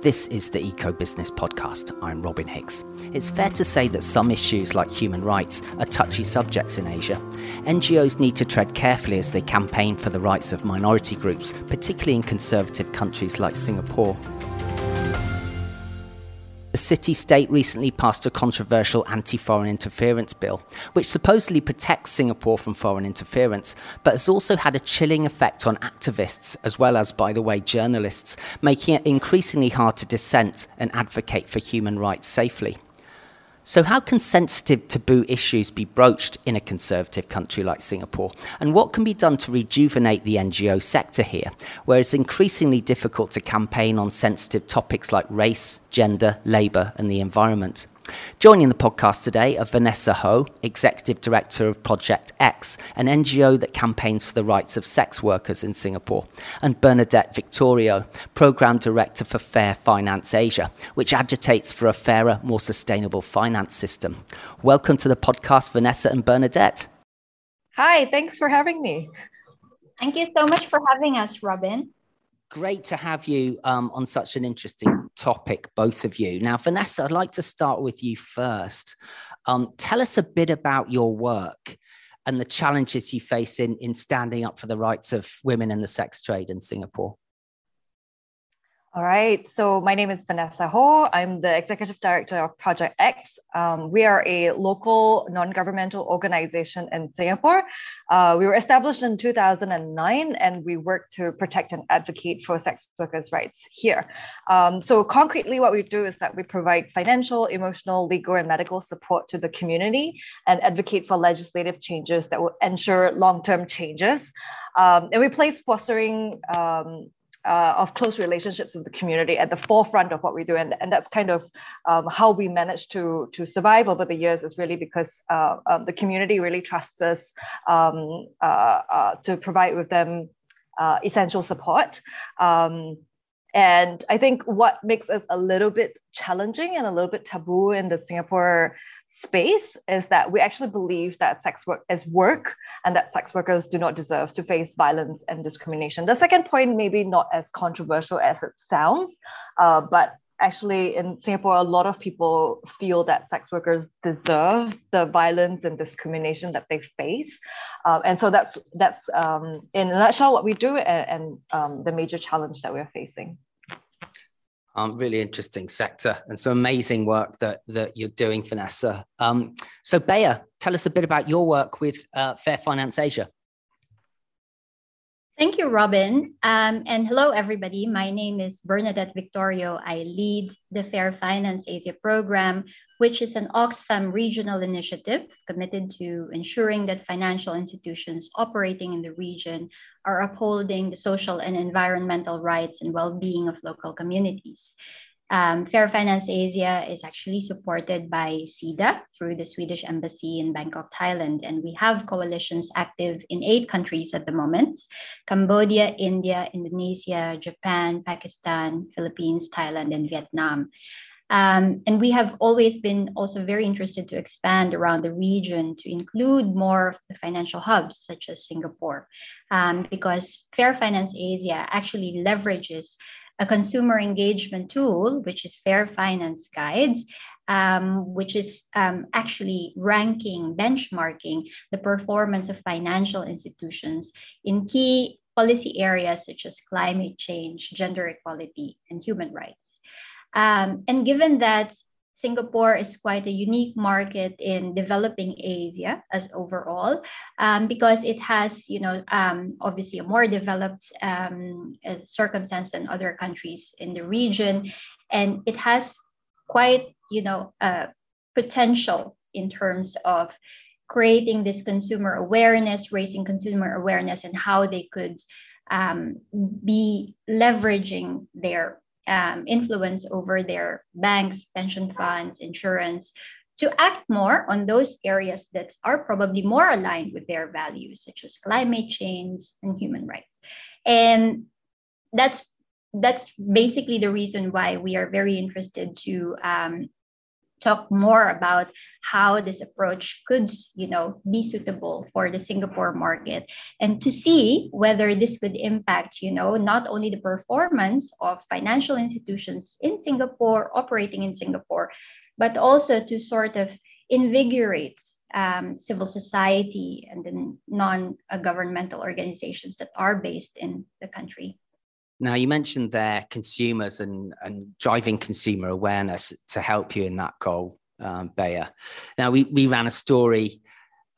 This is the Eco Business Podcast. I'm Robin Hicks. It's fair to say that some issues like human rights are touchy subjects in Asia. NGOs need to tread carefully as they campaign for the rights of minority groups, particularly in conservative countries like Singapore. The city state recently passed a controversial anti foreign interference bill, which supposedly protects Singapore from foreign interference, but has also had a chilling effect on activists, as well as, by the way, journalists, making it increasingly hard to dissent and advocate for human rights safely. So, how can sensitive taboo issues be broached in a conservative country like Singapore? And what can be done to rejuvenate the NGO sector here, where it's increasingly difficult to campaign on sensitive topics like race, gender, labour, and the environment? Joining the podcast today are Vanessa Ho, Executive Director of Project X, an NGO that campaigns for the rights of sex workers in Singapore, and Bernadette Victorio, Program Director for Fair Finance Asia, which agitates for a fairer, more sustainable finance system. Welcome to the podcast, Vanessa and Bernadette. Hi, thanks for having me. Thank you so much for having us, Robin. Great to have you um, on such an interesting topic, both of you. Now, Vanessa, I'd like to start with you first. Um, tell us a bit about your work and the challenges you face in, in standing up for the rights of women in the sex trade in Singapore. All right. So my name is Vanessa Ho. I'm the executive director of Project X. Um, we are a local non-governmental organization in Singapore. Uh, we were established in 2009, and we work to protect and advocate for sex workers' rights here. Um, so concretely, what we do is that we provide financial, emotional, legal, and medical support to the community and advocate for legislative changes that will ensure long-term changes. Um, and we place fostering um, uh, of close relationships with the community at the forefront of what we do. And, and that's kind of um, how we managed to to survive over the years is really because uh, um, the community really trusts us um, uh, uh to provide with them uh, essential support. Um, and I think what makes us a little bit challenging and a little bit taboo in the Singapore space is that we actually believe that sex work is work and that sex workers do not deserve to face violence and discrimination. The second point, maybe not as controversial as it sounds, uh, but actually in Singapore, a lot of people feel that sex workers deserve the violence and discrimination that they face. Um, and so that's, that's um, in a nutshell what we do and, and um, the major challenge that we're facing um, really interesting sector and some amazing work that, that you're doing, Vanessa. Um, so, Bea, tell us a bit about your work with uh, Fair Finance Asia. Thank you, Robin. Um, and hello, everybody. My name is Bernadette Victorio. I lead the Fair Finance Asia program, which is an Oxfam regional initiative committed to ensuring that financial institutions operating in the region are upholding the social and environmental rights and well being of local communities. Um, Fair Finance Asia is actually supported by SIDA through the Swedish Embassy in Bangkok, Thailand. And we have coalitions active in eight countries at the moment Cambodia, India, Indonesia, Japan, Pakistan, Philippines, Thailand, and Vietnam. Um, and we have always been also very interested to expand around the region to include more of the financial hubs, such as Singapore, um, because Fair Finance Asia actually leverages a consumer engagement tool, which is Fair Finance Guides, um, which is um, actually ranking, benchmarking the performance of financial institutions in key policy areas such as climate change, gender equality, and human rights. Um, and given that Singapore is quite a unique market in developing Asia as overall, um, because it has, you know, um, obviously a more developed um, uh, circumstance than other countries in the region, and it has quite, you know, uh, potential in terms of creating this consumer awareness, raising consumer awareness, and how they could um, be leveraging their um, influence over their banks, pension funds, insurance, to act more on those areas that are probably more aligned with their values, such as climate change and human rights. And that's that's basically the reason why we are very interested to um, talk more about how this approach could you know be suitable for the singapore market and to see whether this could impact you know not only the performance of financial institutions in singapore operating in singapore but also to sort of invigorate um, civil society and the non-governmental organizations that are based in the country now, you mentioned there consumers and, and driving consumer awareness to help you in that goal, um, Bea. Now, we, we ran a story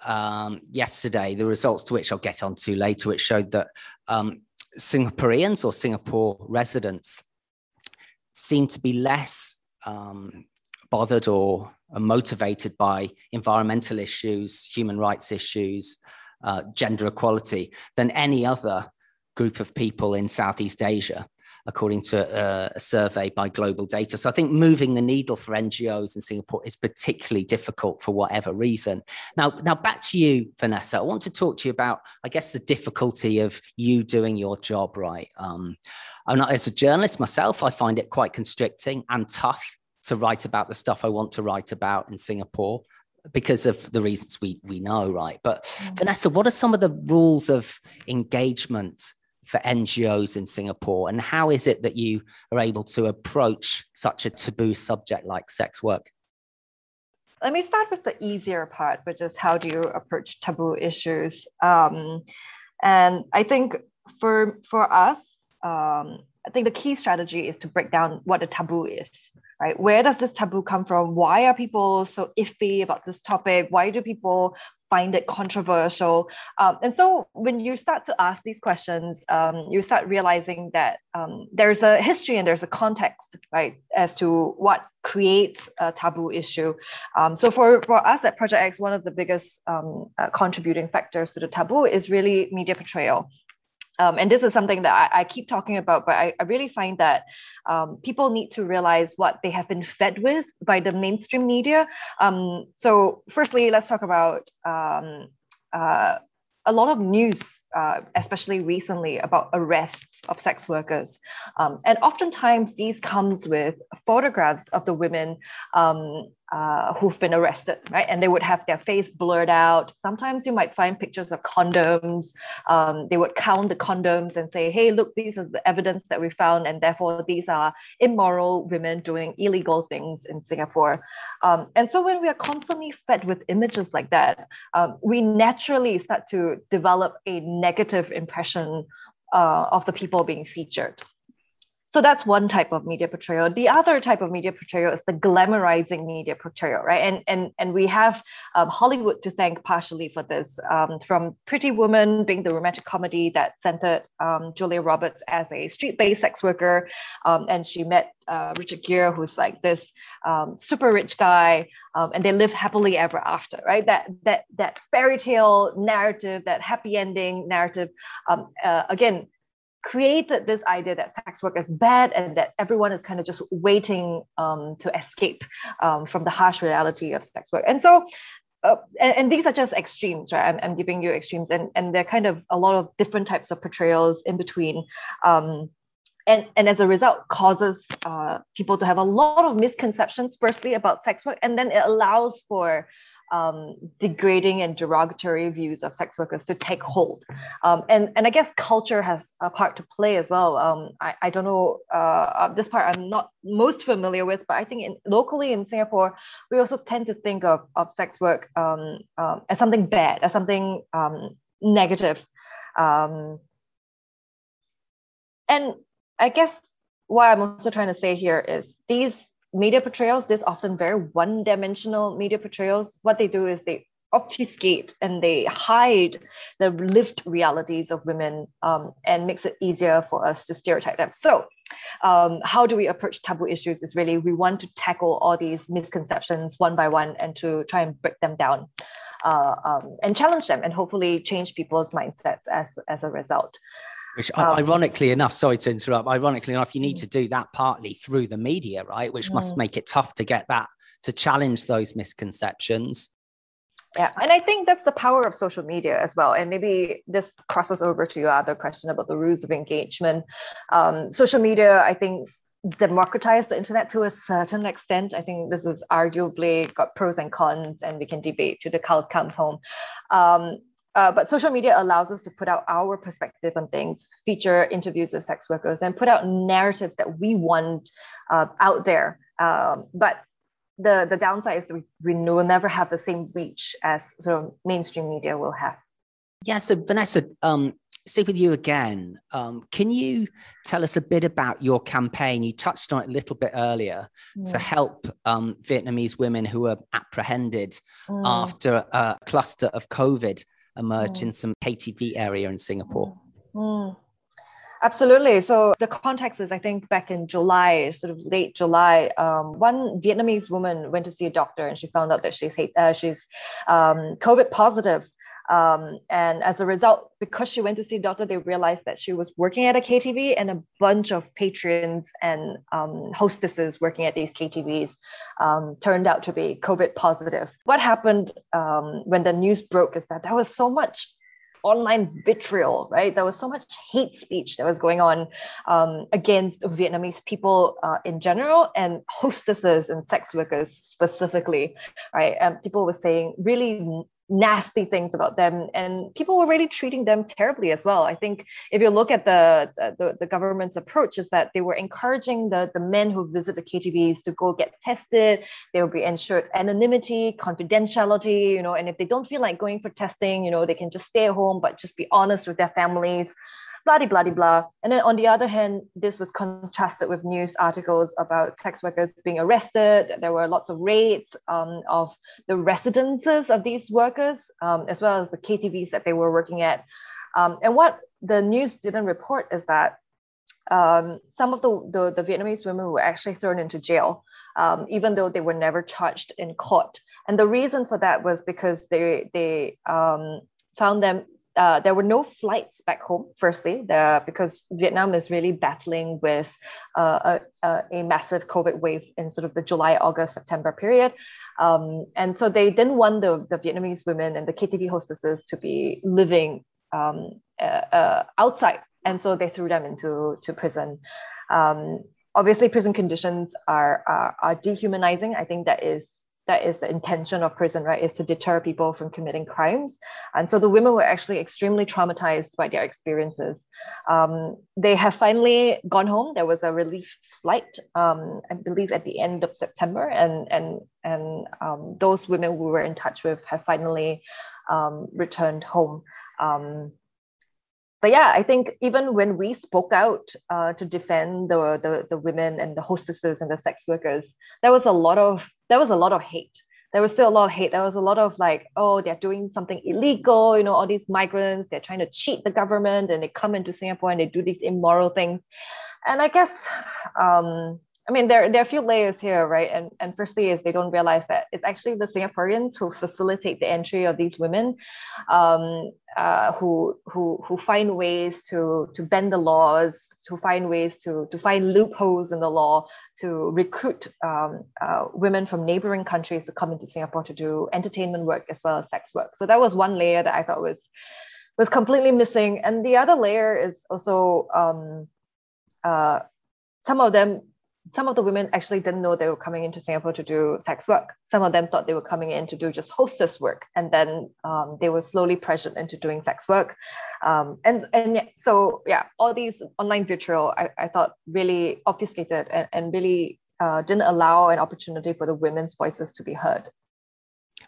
um, yesterday, the results to which I'll get onto later, which showed that um, Singaporeans or Singapore residents seem to be less um, bothered or motivated by environmental issues, human rights issues, uh, gender equality than any other group of people in Southeast Asia, according to a, a, survey by Global Data. So I think moving the needle for NGOs in Singapore is particularly difficult for whatever reason. Now, now back to you, Vanessa. I want to talk to you about, I guess, the difficulty of you doing your job right. Um, not, as a journalist myself, I find it quite constricting and tough to write about the stuff I want to write about in Singapore because of the reasons we we know, right? But mm. Vanessa, what are some of the rules of engagement for NGOs in Singapore? And how is it that you are able to approach such a taboo subject like sex work? Let me start with the easier part, which is how do you approach taboo issues? Um, and I think for for us, um, I think the key strategy is to break down what a taboo is, right? Where does this taboo come from? Why are people so iffy about this topic? Why do people find it controversial. Um, and so when you start to ask these questions, um, you start realizing that um, there's a history and there's a context, right, as to what creates a taboo issue. Um, so for, for us at Project X, one of the biggest um, uh, contributing factors to the taboo is really media portrayal. Um, and this is something that I, I, keep talking about, but I, I really find that um, people need to realize what they have been fed with by the mainstream media. Um, so, firstly, let's talk about um, uh, a lot of news, uh, especially recently, about arrests of sex workers, um, and oftentimes these comes with photographs of the women um, uh, who've been arrested, right? And they would have their face blurred out. Sometimes you might find pictures of condoms. Um, they would count the condoms and say, "Hey, look, these is the evidence that we found, and therefore these are immoral women doing illegal things in Singapore." Um, and so when we are constantly fed with images like that, um, we naturally start to develop a negative impression uh, of the people being featured. So that's one type of media portrayal. The other type of media portrayal is the glamorizing media portrayal, right? And and and we have um, Hollywood to thank partially for this, um, from Pretty Woman being the romantic comedy that centered um, Julia Roberts as a street-based sex worker, um, and she met uh, Richard Gere, who's like this um, super rich guy, um, and they live happily ever after, right? That that that fairy tale narrative, that happy ending narrative, uh, again created this idea that sex work is bad and that everyone is kind of just waiting um, to escape um, from the harsh reality of sex work. And so, uh, and, and, these are just extremes, right? I'm, I'm, giving you extremes, and, and there are kind of a lot of different types of portrayals in between. Um, and, and as a result, causes uh, people to have a lot of misconceptions, firstly, about sex work, and then it allows for um, degrading and derogatory views of sex workers to take hold. Um, and, and I guess culture has a part to play as well. Um, I, I don't know, uh, this part I'm not most familiar with, but I think in, locally in Singapore, we also tend to think of, of sex work um, um, as something bad, as something um, negative. and I guess what I'm also trying to say here is these media portrayals, this often very one dimensional media portrayals, what they do is they obfuscate and they hide the lived realities of women um, and makes it easier for us to stereotype them. So, um, how do we approach taboo issues? Is really we want to tackle all these misconceptions one by one and to try and break them down. Uh, um, and challenge them and hopefully change people's mindsets as, as a result. Which, um, ironically enough, sorry to interrupt. Ironically enough, you need mm. to do that partly through the media, right? Which must mm. make it tough to get that to challenge those misconceptions. Yeah, and I think that's the power of social media as well. And maybe this crosses over to your other question about the rules of engagement. Um, social media, I think, democratized the internet to a certain extent. I think this is arguably got pros and cons, and we can debate to the cows comes home. Um, uh, but social media allows us to put out our perspective on things, feature interviews with sex workers, and put out narratives that we want uh, out there. Um, but the the downside is that we, we will never have the same reach as sort of mainstream media will have. Yeah. So Vanessa, um, stay with you again. Um, can you tell us a bit about your campaign? You touched on it a little bit earlier to help um, Vietnamese women who are apprehended mm. after a cluster of COVID emerged mm. in some KTV area in Singapore. Mm. Absolutely. So the context is, I think, back in July, sort of late July, um, one Vietnamese woman went to see a doctor and she found out that she's uh, she's um, COVID positive. Um, and as a result, because she went to see doctor, they realized that she was working at a KTV and a bunch of patrons and um, hostesses working at these KTVs um, turned out to be COVID positive. What happened um, when the news broke is that there was so much online vitriol, right? There was so much hate speech that was going on um, against Vietnamese people uh, in general and hostesses and sex workers specifically, right? And people were saying really nasty things about them and people were really treating them terribly as well. I think if you look at the the, the government's approach is that they were encouraging the, the men who visit the ktvs to go get tested. They will be ensured anonymity confidentiality you know and if they don't feel like going for testing you know they can just stay at home but just be honest with their families blah blah blah blah. And then on the other hand, this was contrasted with news articles about sex workers being arrested. There were lots of raids um, of the residences of these workers, um, as well as the KTVs that they were working at. Um, and what the news didn't report is that um, some of the, the, the, Vietnamese women were actually thrown into jail, um, even though they were never charged in court. And the reason for that was because they they um, found them uh, there were no flights back home, firstly, the, because Vietnam is really battling with uh, a, a, massive COVID wave in sort of the July, August, September period. Um, and so they didn't want the, the Vietnamese women and the KTV hostesses to be living um, uh, uh, outside. And so they threw them into to prison. Um, obviously, prison conditions are, are, are dehumanizing. I think that is that is the intention of prison, right? Is to deter people from committing crimes. And so the women were actually extremely traumatized by their experiences. Um, they have finally gone home. There was a relief flight, um, I believe, at the end of September, and and and um, those women we were in touch with have finally um, returned home. But yeah, I think even when we spoke out uh, to defend the, the the women and the hostesses and the sex workers, there was a lot of there was a lot of hate. There was still a lot of hate. There was a lot of like, oh, they're doing something illegal. You know, all these migrants, they're trying to cheat the government, and they come into Singapore and they do these immoral things. And I guess um, I mean, there, there are a few layers here, right? And, and firstly is they don't realize that it's actually the Singaporeans who facilitate the entry of these women, um, uh, who, who, who find ways to, to bend the laws, to find ways to, to find loopholes in the law, to recruit um, uh, women from neighboring countries to come into Singapore to do entertainment work as well as sex work. So that was one layer that I thought was was completely missing. And the other layer is also um, uh, some of them some of the women actually didn't know they were coming into Singapore to do sex work. Some of them thought they were coming in to do just hostess work, and then um, they were slowly pressured into doing sex work. Um, and and so yeah, all these online vitriol I, I thought really obfuscated and, and really uh, didn't allow an opportunity for the women's voices to be heard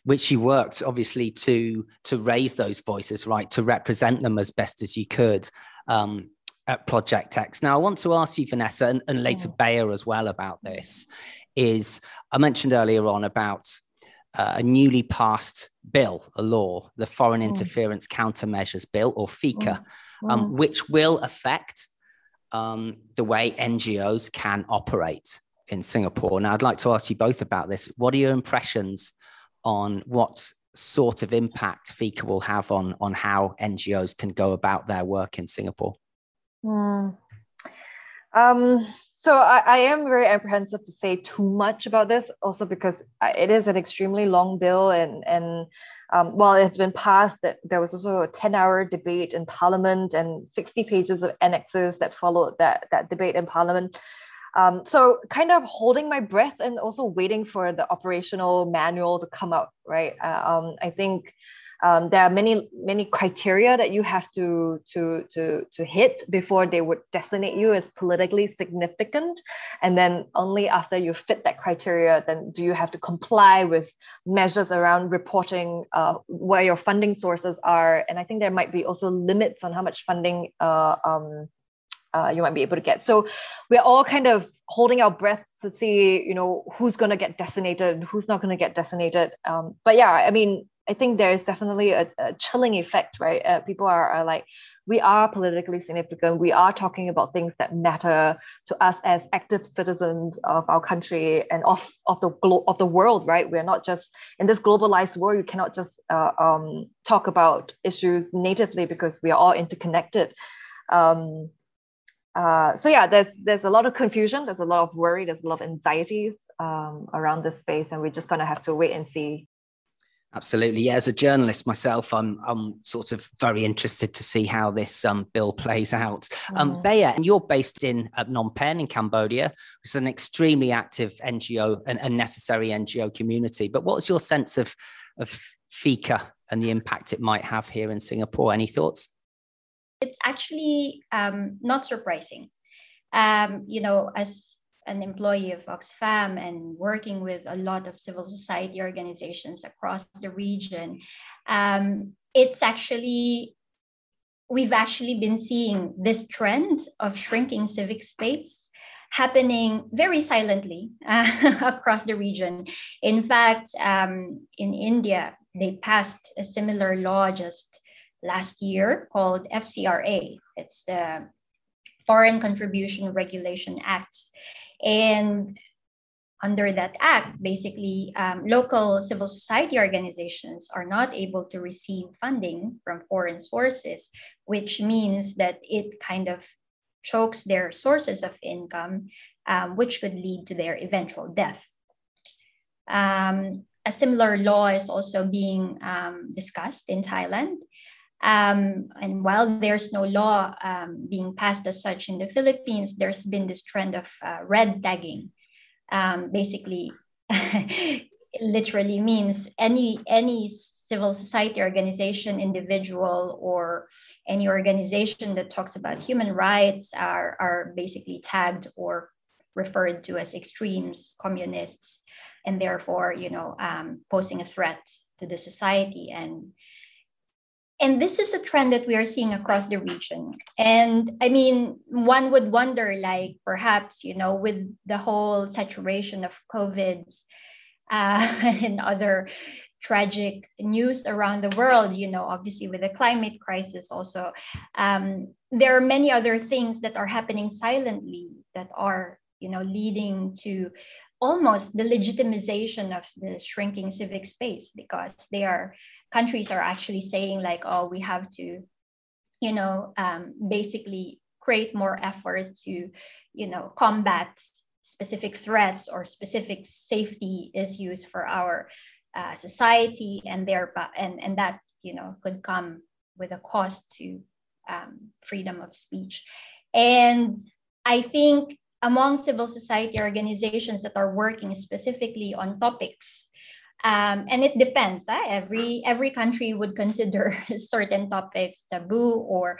which you worked obviously to to raise those voices right to represent them as best as you could um, at Project X. Now, I want to ask you, Vanessa, and, and later mm. Bea as well about this. Is I mentioned earlier on about uh, a newly passed bill, a law, the Foreign mm. Interference Countermeasures Bill, or FICA, mm. um, mm. which will affect um, the way NGOs can operate in Singapore. Now, I'd like to ask you both about this. What are your impressions on what sort of impact FICA will have on, on how NGOs can go about their work in Singapore? Mm. Um, so I, I, am very apprehensive to say too much about this, also because it is an extremely long bill, and and um, while it's been passed, that there was also a ten-hour debate in Parliament and sixty pages of annexes that followed that that debate in Parliament. Um, so kind of holding my breath and also waiting for the operational manual to come out, right? Uh, um, I think um, there are many many criteria that you have to to to to hit before they would designate you as politically significant and then only after you fit that criteria then do you have to comply with measures around reporting uh, where your funding sources are and i think there might be also limits on how much funding uh, um, uh, you might be able to get. So we're all kind of holding our breath to see, you know, who's going to get designated, who's not going to get designated. Um, but yeah, I mean, I think there is definitely a, a chilling effect, right? Uh, people are, are like, we are politically significant. We are talking about things that matter to us as active citizens of our country and of, of the glo- of the world, right? We're not just in this globalized world. You cannot just uh, um, talk about issues natively because we are all interconnected. Um, uh, so yeah, there's there's a lot of confusion. There's a lot of worry. There's a lot of anxieties um, around this space, and we're just gonna have to wait and see Absolutely. Yeah, as a journalist myself, I'm I'm sort of very interested to see how this um, bill plays out. Um, mm. Bea, and you're based in uh, Phnom Penh in Cambodia, which is an extremely active NGO and, and necessary NGO community. But what's your sense of of FICA and the impact it might have here in Singapore? Any thoughts? It's actually um, not surprising. Um, you know, as an employee of Oxfam and working with a lot of civil society organizations across the region, um, it's actually, we've actually been seeing this trend of shrinking civic space happening very silently uh, across the region. In fact, um, in India, they passed a similar law just last year called FCRA. It's the Foreign Contribution Regulation Acts. And under that act, basically, um, local civil society organizations are not able to receive funding from foreign sources, which means that it kind of chokes their sources of income, um, which could lead to their eventual death. Um, a similar law is also being um, discussed in Thailand. Um, and while there's no law um, being passed as such in the Philippines, there's been this trend of uh, red tagging. Um, basically, literally means any any civil society organization, individual, or any organization that talks about human rights are, are basically tagged or referred to as extremes, communists, and therefore, you know, um, posing a threat to the society and and this is a trend that we are seeing across the region. And i mean one would wonder like perhaps you know with the whole saturation of covids uh, and other tragic news around the world you know obviously with the climate crisis also um, there are many other things that are happening silently that are you know leading to almost the legitimization of the shrinking civic space because they are countries are actually saying like, oh, we have to, you know, um, basically create more effort to, you know, combat specific threats or specific safety issues for our uh, society, and thereby and and that you know could come with a cost to um, freedom of speech. And I think among civil society organizations that are working specifically on topics um, and it depends. Uh, every every country would consider certain topics taboo or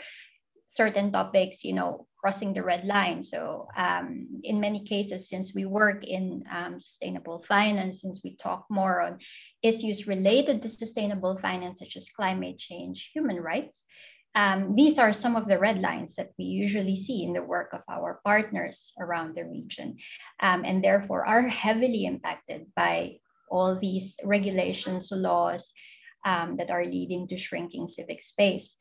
certain topics, you know, crossing the red line. So um, in many cases, since we work in um, sustainable finance, since we talk more on issues related to sustainable finance, such as climate change, human rights, um, these are some of the red lines that we usually see in the work of our partners around the region, um, and therefore are heavily impacted by all these regulations, laws um, that are leading to shrinking civic space.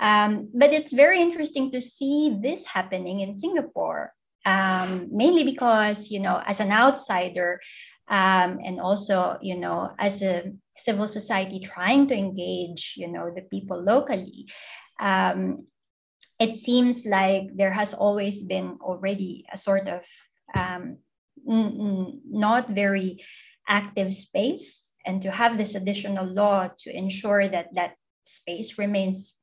Um, but it's very interesting to see this happening in Singapore, um, mainly because, you know, as an outsider, um, and also, you know, as a civil society trying to engage, you know, the people locally, um, it seems like there has always been already a sort of um, not very active space and to have this additional law to ensure that that space remains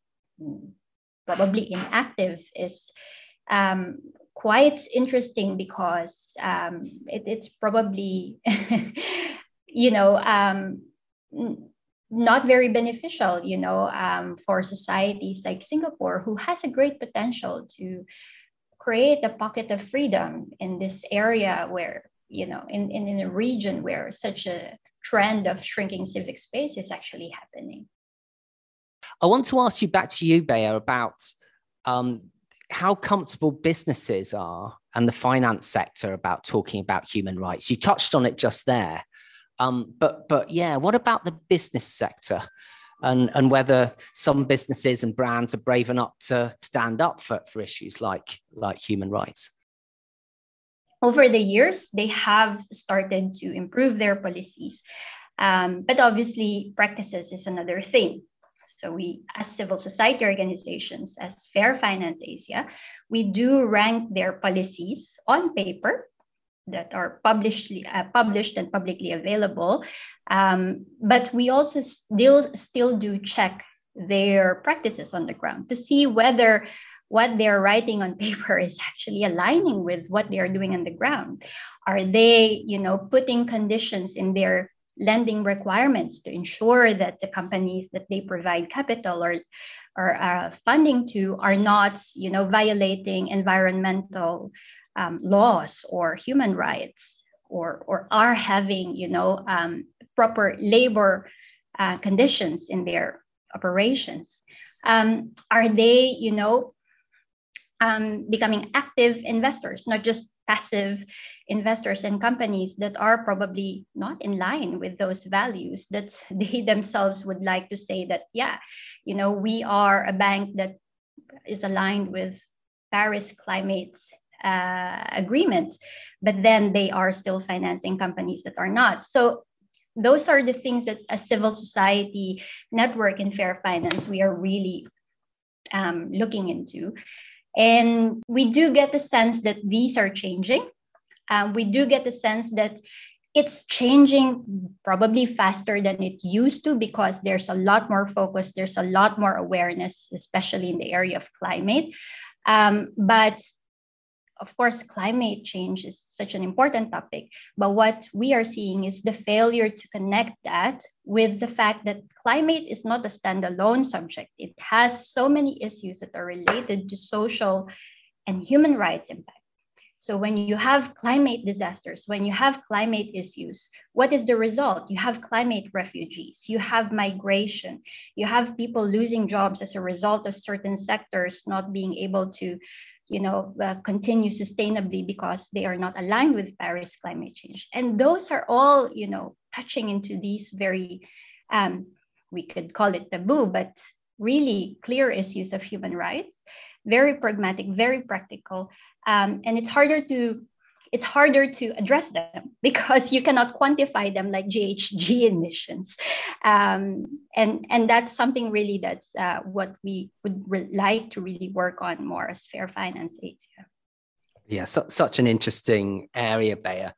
probably inactive is um, quite interesting because um, it, it's probably, you know, um, not very beneficial, you know, um, for societies like Singapore, who has a great potential to create a pocket of freedom in this area where, you know, in, in, in a region where such a trend of shrinking civic space is actually happening. I want to ask you back to you, Bea, about um, how comfortable businesses are and the finance sector about talking about human rights. You touched on it just there. Um, but but yeah, what about the business sector? And, and whether some businesses and brands are brave enough to stand up for, for issues like, like human rights? Over the years, they have started to improve their policies. Um, but obviously, practices is another thing. So we, as civil society organizations, as Fair Finance Asia, we do rank their policies on paper that are published, uh, published and publicly available. Um, but we also still, still do check their practices on the ground to see whether what they're writing on paper is actually aligning with what they are doing on the ground. Are they, you know, putting conditions in their lending requirements to ensure that the companies that they provide capital or or uh, funding to are not, you know, violating environmental um, laws or human rights or, or are having you know um, proper labor uh, conditions in their operations um, are they you know um, becoming active investors not just passive investors and companies that are probably not in line with those values that they themselves would like to say that yeah you know we are a bank that is aligned with paris climate uh, agreement, but then they are still financing companies that are not. So those are the things that a civil society network in fair finance we are really um, looking into. And we do get the sense that these are changing. Um, we do get the sense that it's changing probably faster than it used to because there's a lot more focus, there's a lot more awareness, especially in the area of climate. Um, but of course, climate change is such an important topic, but what we are seeing is the failure to connect that with the fact that climate is not a standalone subject. It has so many issues that are related to social and human rights impact. So when you have climate disasters, when you have climate issues, what is the result? You have climate refugees, you have migration, you have people losing jobs as a result of certain sectors not being able to you know, uh, continue sustainably because they are not aligned with Paris climate change. And those are all, you know, touching into these very, um, we could call it taboo, but really clear issues of human rights, very pragmatic, very practical. Um, and it's harder to it's harder to address them because you cannot quantify them like GHG emissions. Um, and, and that's something really that's uh, what we would re- like to really work on more as Fair Finance Asia. Yeah, such an interesting area, Bea.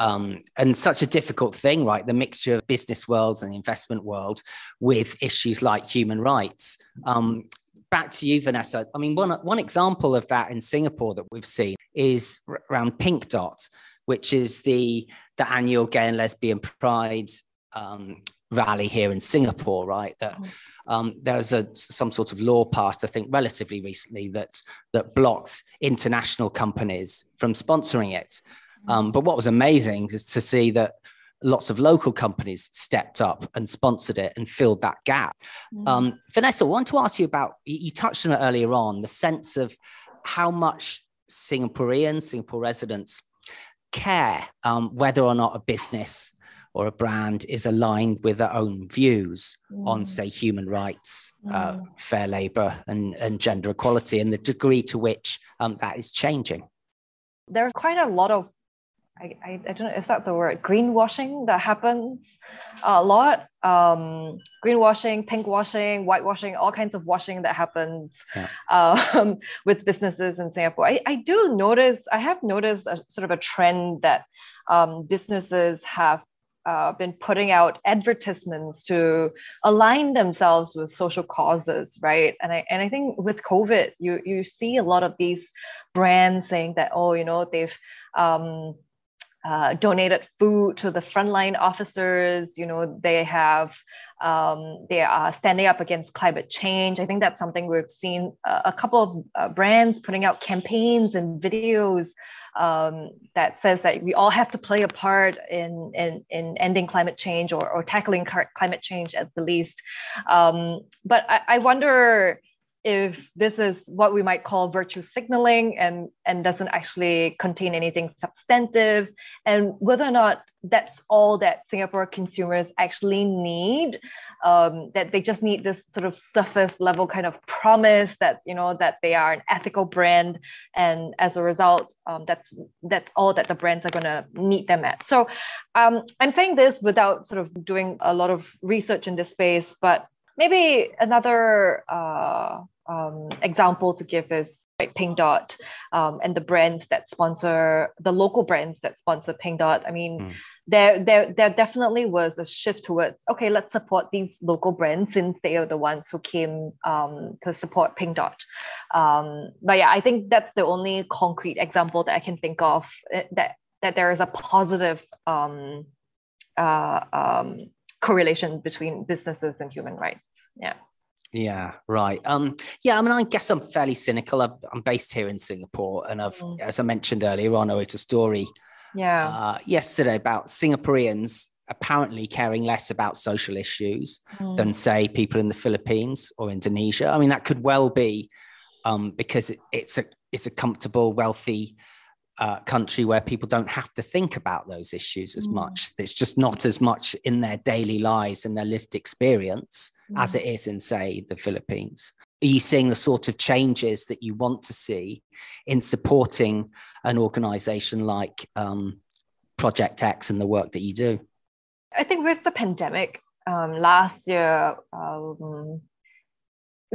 Um, and such a difficult thing, right? The mixture of business world and investment world with issues like human rights. Um, back to you, Vanessa. I mean, one one example of that in Singapore that we've seen is around Pink Dot, which is the the annual gay and lesbian pride um, rally here in Singapore, right? That mm-hmm. um, there's a some sort of law passed, I think, relatively recently that that blocks international companies from sponsoring it. Mm-hmm. Um, but what was amazing is to see that lots of local companies stepped up and sponsored it and filled that gap. Mm. Um, Vanessa, I want to ask you about, you touched on it earlier on, the sense of how much Singaporeans, Singapore residents care um, whether or not a business or a brand is aligned with their own views mm. on, say, human rights, uh, mm. uh, fair labor, and, and gender equality, and the degree to which um, that is changing. There's quite a lot of I, I, I don't know, is that the word? Greenwashing that happens a lot. Um, greenwashing, pinkwashing, whitewashing, all kinds of washing that happens yeah. um, with businesses in Singapore. I, I do notice, I have noticed a sort of a trend that um, businesses have uh, been putting out advertisements to align themselves with social causes, right? And I and I think with COVID, you you see a lot of these brands saying that oh, you know, they've um, uh, donated food to the frontline officers. You know, they have um, they are standing up against climate change. I think that's something we've seen a, a couple of uh, brands putting out campaigns and videos um, that says that we all have to play a part in in, in ending climate change or, or tackling climate change at the least. Um, but I, I wonder if this is what we might call virtue signaling and, and doesn't actually contain anything substantive, and whether or not that's all that Singapore consumers actually need, um, that they just need this sort of surface level kind of promise that you know that they are an ethical brand, and as a result, um, that's that's all that the brands are going to meet them at. So um, I'm saying this without sort of doing a lot of research in this space, but maybe another uh, um, example to give is right, Pink Dot um, and the brands that sponsor the local brands that sponsor Pink Dot. I mean, mm. there, there, there definitely was a shift towards okay, let's support these local brands since they are the ones who came um, to support Pink Dot. Um, but yeah, I think that's the only concrete example that I can think of eh, that that there is a positive um, uh, um, correlation between businesses and human rights. Yeah. Yeah, right. Um, yeah, I mean, I guess I'm fairly cynical. I'm, I'm based here in Singapore, and I've, mm. as I mentioned earlier on, I wrote a story, yeah, uh, yesterday about Singaporeans apparently caring less about social issues mm. than, say, people in the Philippines or Indonesia. I mean, that could well be um, because it, it's a it's a comfortable, wealthy uh, country where people don't have to think about those issues as mm. much. It's just not as much in their daily lives and their lived experience mm. as it is in, say, the Philippines. Are you seeing the sort of changes that you want to see in supporting an organization like um, Project X and the work that you do? I think with the pandemic um, last year, um,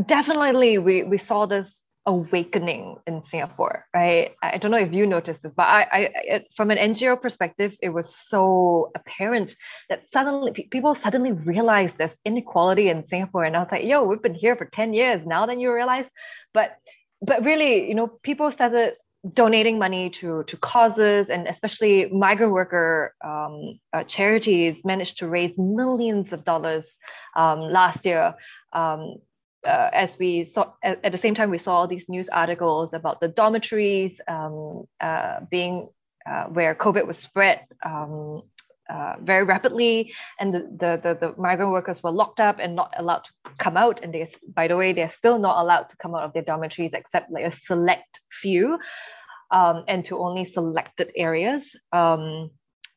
definitely we, we saw this awakening in Singapore, right? I don't know if you noticed this, but I, I from an NGO perspective, it was so apparent that suddenly people suddenly realized there's inequality in Singapore, and I was like, yo, we've been here for ten years now. Then you realize, but but really, you know, people started donating money to to causes and especially migrant worker um, uh, charities managed to raise millions of dollars um, last year um, uh, as we saw at, at, the same time we saw all these news articles about the dormitories um, uh, being uh, where COVID was spread um, uh, very rapidly, and the, the, the the migrant workers were locked up and not allowed to come out. And they, by the way, they're still not allowed to come out of their dormitories except like a select few, um, and to only selected areas. Um,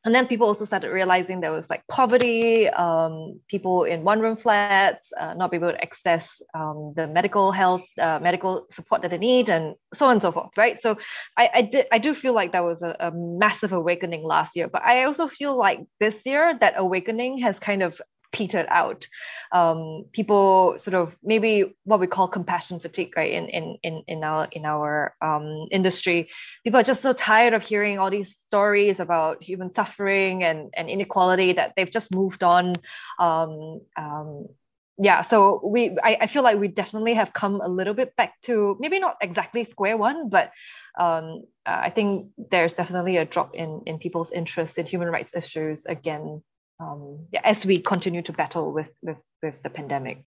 and then people also started realizing there was like poverty, um, people in one room flats, uh, not be able to access um, the medical health, uh, medical support that they need, and so on and so forth, right? So I, I did I do feel like that was a, a massive awakening last year, but I also feel like this year that awakening has kind of petered out. Um, people sort of maybe what we call compassion fatigue, right? In in in in our in our um, industry, people are just so tired of hearing all these stories about human suffering and and inequality that they've just moved on. Um, um, yeah, so we I, I feel like we definitely have come a little bit back to maybe not exactly square one, but um, I think there's definitely a drop in in people's interest in human rights issues again um, yeah, as we continue to battle with, with, with the pandemic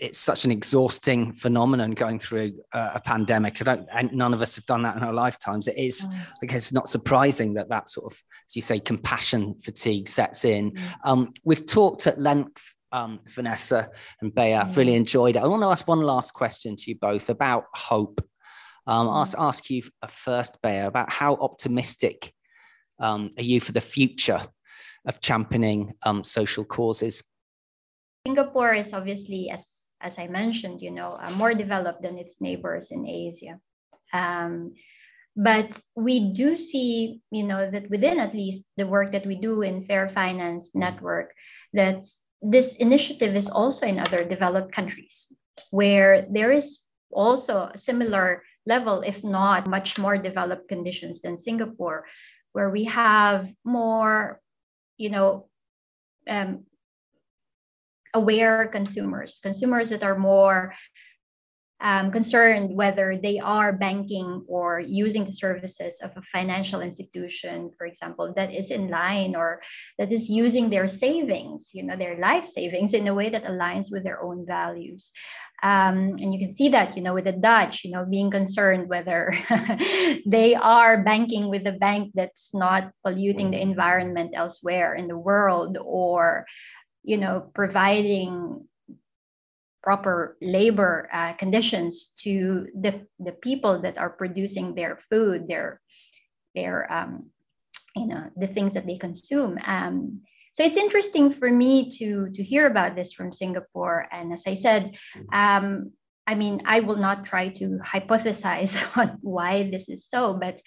it's such an exhausting phenomenon going through uh, a pandemic. I don't, and none of us have done that in our lifetimes. It is, mm. I guess, it's not surprising that that sort of, as you say, compassion fatigue sets in. Mm. Um, we've talked at length, um, Vanessa and Bea. I've really mm. enjoyed it. I want to ask one last question to you both about hope. Um, mm. ask ask you first, Bea, about how optimistic um, are you for the future of championing um, social causes. Singapore is obviously, as as I mentioned, you know, uh, more developed than its neighbors in Asia. Um, but we do see, you know, that within at least the work that we do in Fair Finance Network, that this initiative is also in other developed countries where there is also a similar level, if not much more developed conditions than Singapore, where we have more you know um, aware consumers, consumers that are more um, concerned whether they are banking or using the services of a financial institution, for example, that is in line or that is using their savings, you know, their life savings in a way that aligns with their own values. Um, and you can see that, you know, with the Dutch, you know, being concerned whether they are banking with a bank that's not polluting the environment elsewhere in the world or, you know, providing proper labor uh, conditions to the, the people that are producing their food, their, their um, you know, the things that they consume. Um, so it's interesting for me to, to hear about this from Singapore. And as I said, um, I mean, I will not try to hypothesize on why this is so, but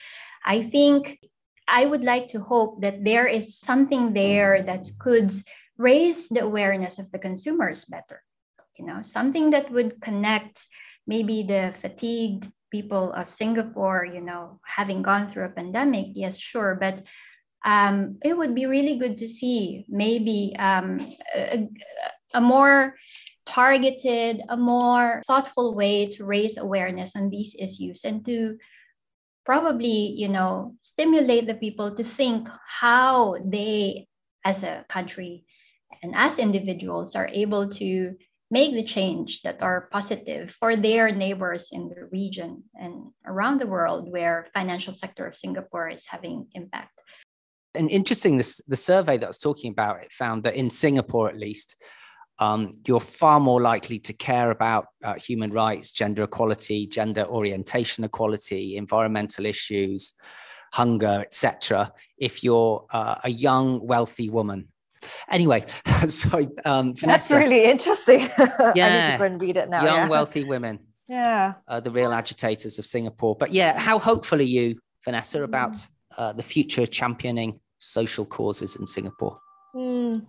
I think I would like to hope that there is something there that could raise the awareness of the consumers better you know, something that would connect maybe the fatigued people of Singapore, you know, having gone through a pandemic, yes, sure, but um, it would be really good to see maybe um, a, a more targeted, a more thoughtful way to raise awareness on these issues and to probably, you know, stimulate the people to think how they, as a country and as individuals, are able to make the change that are positive for their neighbors in the region and around the world where financial sector of Singapore is having impact. And interesting, this the survey that I was talking about, it found that in Singapore at least, um, you're far more likely to care about uh, human rights, gender equality, gender orientation equality, environmental issues, hunger, etc. If you're uh, a young, wealthy woman Anyway, sorry, um, Vanessa. That's really interesting. Yeah, I need to go and read it now. Young, yeah. wealthy women. Yeah, uh, the real agitators of Singapore. But yeah, how hopeful are you, Vanessa, about mm. uh, the future championing social causes in Singapore? Mm.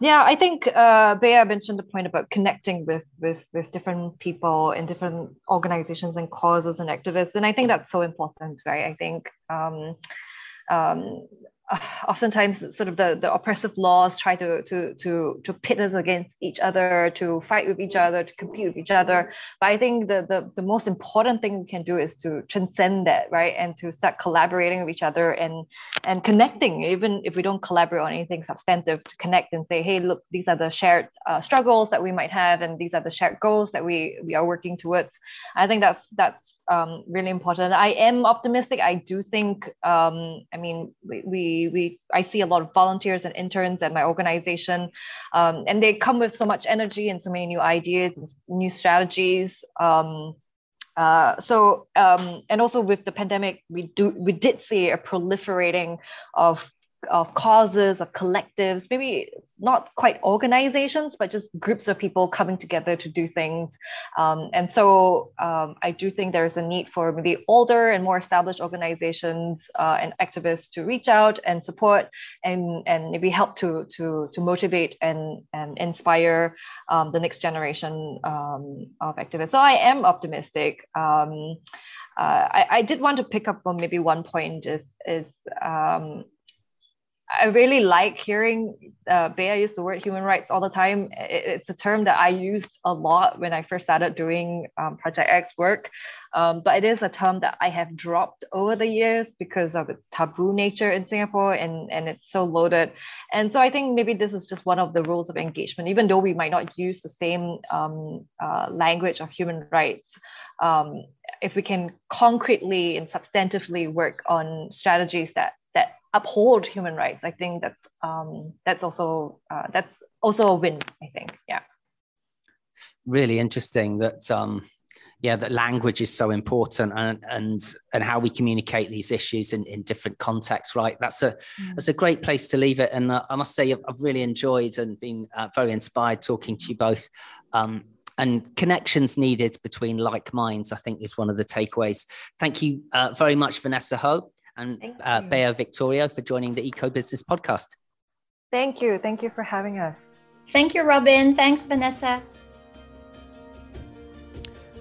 Yeah, I think uh, Bea mentioned the point about connecting with with with different people in different organizations and causes and activists, and I think that's so important, right? I think um, um, oftentimes sort of the, the oppressive laws try to, to to to pit us against each other to fight with each other to compete with each other. But i think the, the the most important thing we can do is to transcend that right? And to start collaborating with each other and and connecting. Even if we don't collaborate on anything substantive to connect and say hey look these are the shared uh, struggles that we might have and these are the shared goals that we we are working towards. I think that's that's um, really important. I am optimistic. I do think um, i mean we, we we I see a lot of volunteers and interns at my organization, um, and they come with so much energy and so many new ideas and new strategies. Um, uh, so um, and also with the pandemic, we do we did see a proliferating of of causes, of collectives, maybe not quite organizations, but just groups of people coming together to do things. Um, and so um, I do think there's a need for maybe older and more established organizations uh, and activists to reach out and support and, and maybe help to, to, to motivate and, and inspire um, the next generation um, of activists. So I am optimistic. Um, uh, I, I did want to pick up on maybe one point is, is um, I really like hearing uh, Bea use the word human rights all the time. It's a term that I used a lot when I first started doing um, Project X work, um, but it is a term that I have dropped over the years because of its taboo nature in Singapore and, and it's so loaded. And so I think maybe this is just one of the rules of engagement, even though we might not use the same um, uh, language of human rights. Um, if we can concretely and substantively work on strategies that uphold human rights, I think that's um, that's also uh, that's also a win. I think, yeah. Really interesting that um, yeah that language is so important and and and how we communicate these issues in, in different contexts right that's a mm. that's a great place to leave it and uh, i must say i've really enjoyed and been uh, very inspired talking to you both um, and connections needed between like minds i think is one of the takeaways thank you uh, very much vanessa ho and uh, Bea Victorio for joining the Eco Business podcast. Thank you. Thank you for having us. Thank you, Robin. Thanks, Vanessa.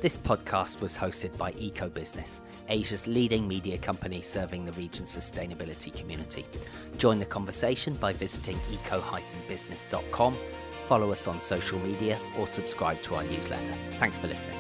This podcast was hosted by EcoBusiness, Asia's leading media company serving the region's sustainability community. Join the conversation by visiting eco-business.com, follow us on social media, or subscribe to our newsletter. Thanks for listening.